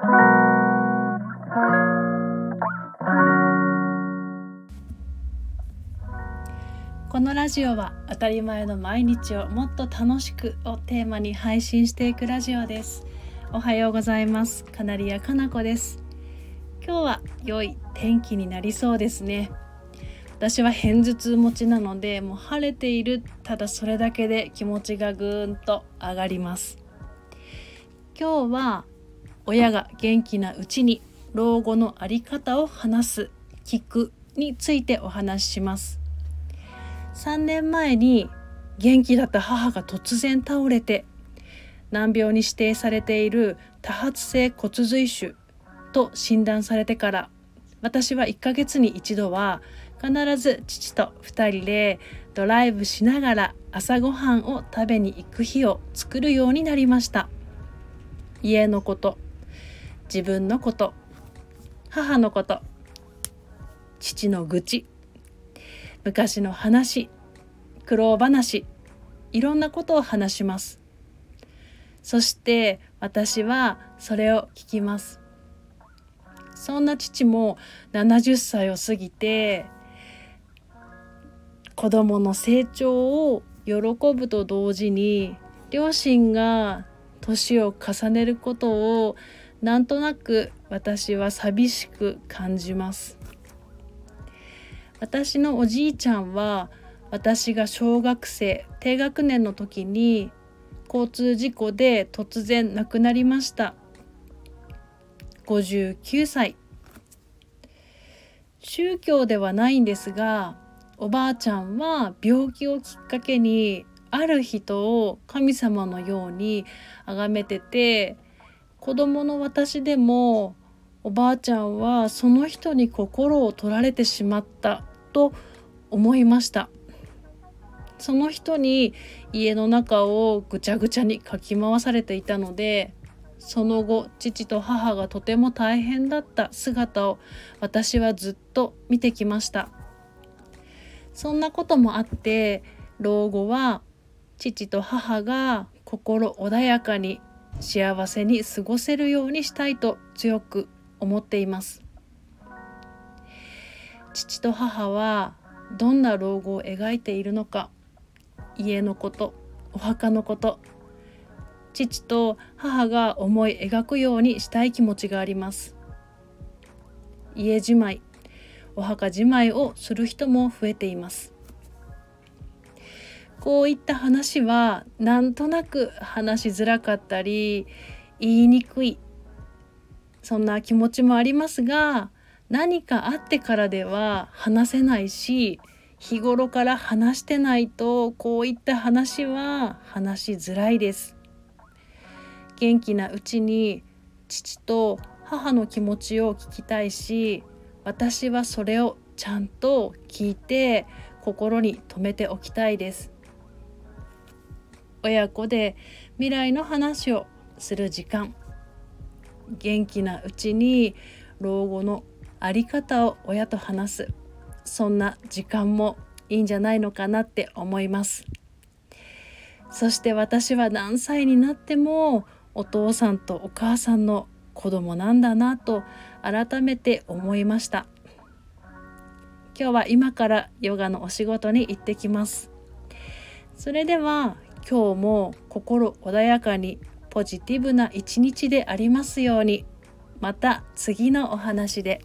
このラジオは当たり前の毎日をもっと楽しくをテーマに配信していくラジオです。おはようございます。カナリアかなこです。今日は良い天気になりそうですね。私は偏頭痛持ちなのでもう晴れている。ただそれだけで気持ちがぐーんと上がります。今日は親が元気なうちに老後のあり方を話す聞くについてお話しします。3年前に元気だった母が突然倒れて難病に指定されている多発性骨髄腫と診断されてから私は1ヶ月に一度は必ず父と2人でドライブしながら朝ごはんを食べに行く日を作るようになりました。家のこと自分のこと母のこと父の愚痴昔の話苦労話いろんなことを話します。そして私はそれを聞きます。そんな父も70歳を過ぎて子供の成長を喜ぶと同時に両親が年を重ねることをなんとなく私は寂しく感じます。私のおじいちゃんは私が小学生低学年の時に交通事故で突然亡くなりました。59歳。宗教ではないんですがおばあちゃんは病気をきっかけにある人を神様のように崇めてて子供の私でもおばあちゃんはその人に心を取られてしまったと思いました。その人に家の中をぐちゃぐちゃにかき回されていたのでその後父と母がとても大変だった姿を私はずっと見てきました。そんなこともあって老後は父と母が心穏やかに幸せに過ごせるようにしたいと強く思っています。父と母はどんな老後を描いているのか家のことお墓のこと父と母が思い描くようにしたい気持ちがあります。家じまいお墓じまいをする人も増えています。こういった話はなんとなく話しづらかったり言いにくい。そんな気持ちもありますが何かあってからでは話せないし日頃から話してないとこういった話は話しづらいです。元気なうちに父と母の気持ちを聞きたいし私はそれをちゃんと聞いて心に留めておきたいです。親子で未来の話をする時間。元気なうちに老後のあり方を親と話す。そんな時間もいいんじゃないのかなって思います。そして私は何歳になってもお父さんとお母さんの子供なんだなと改めて思いました。今日は今からヨガのお仕事に行ってきます。それでは今日も心穏やかにポジティブな一日でありますようにまた次のお話で。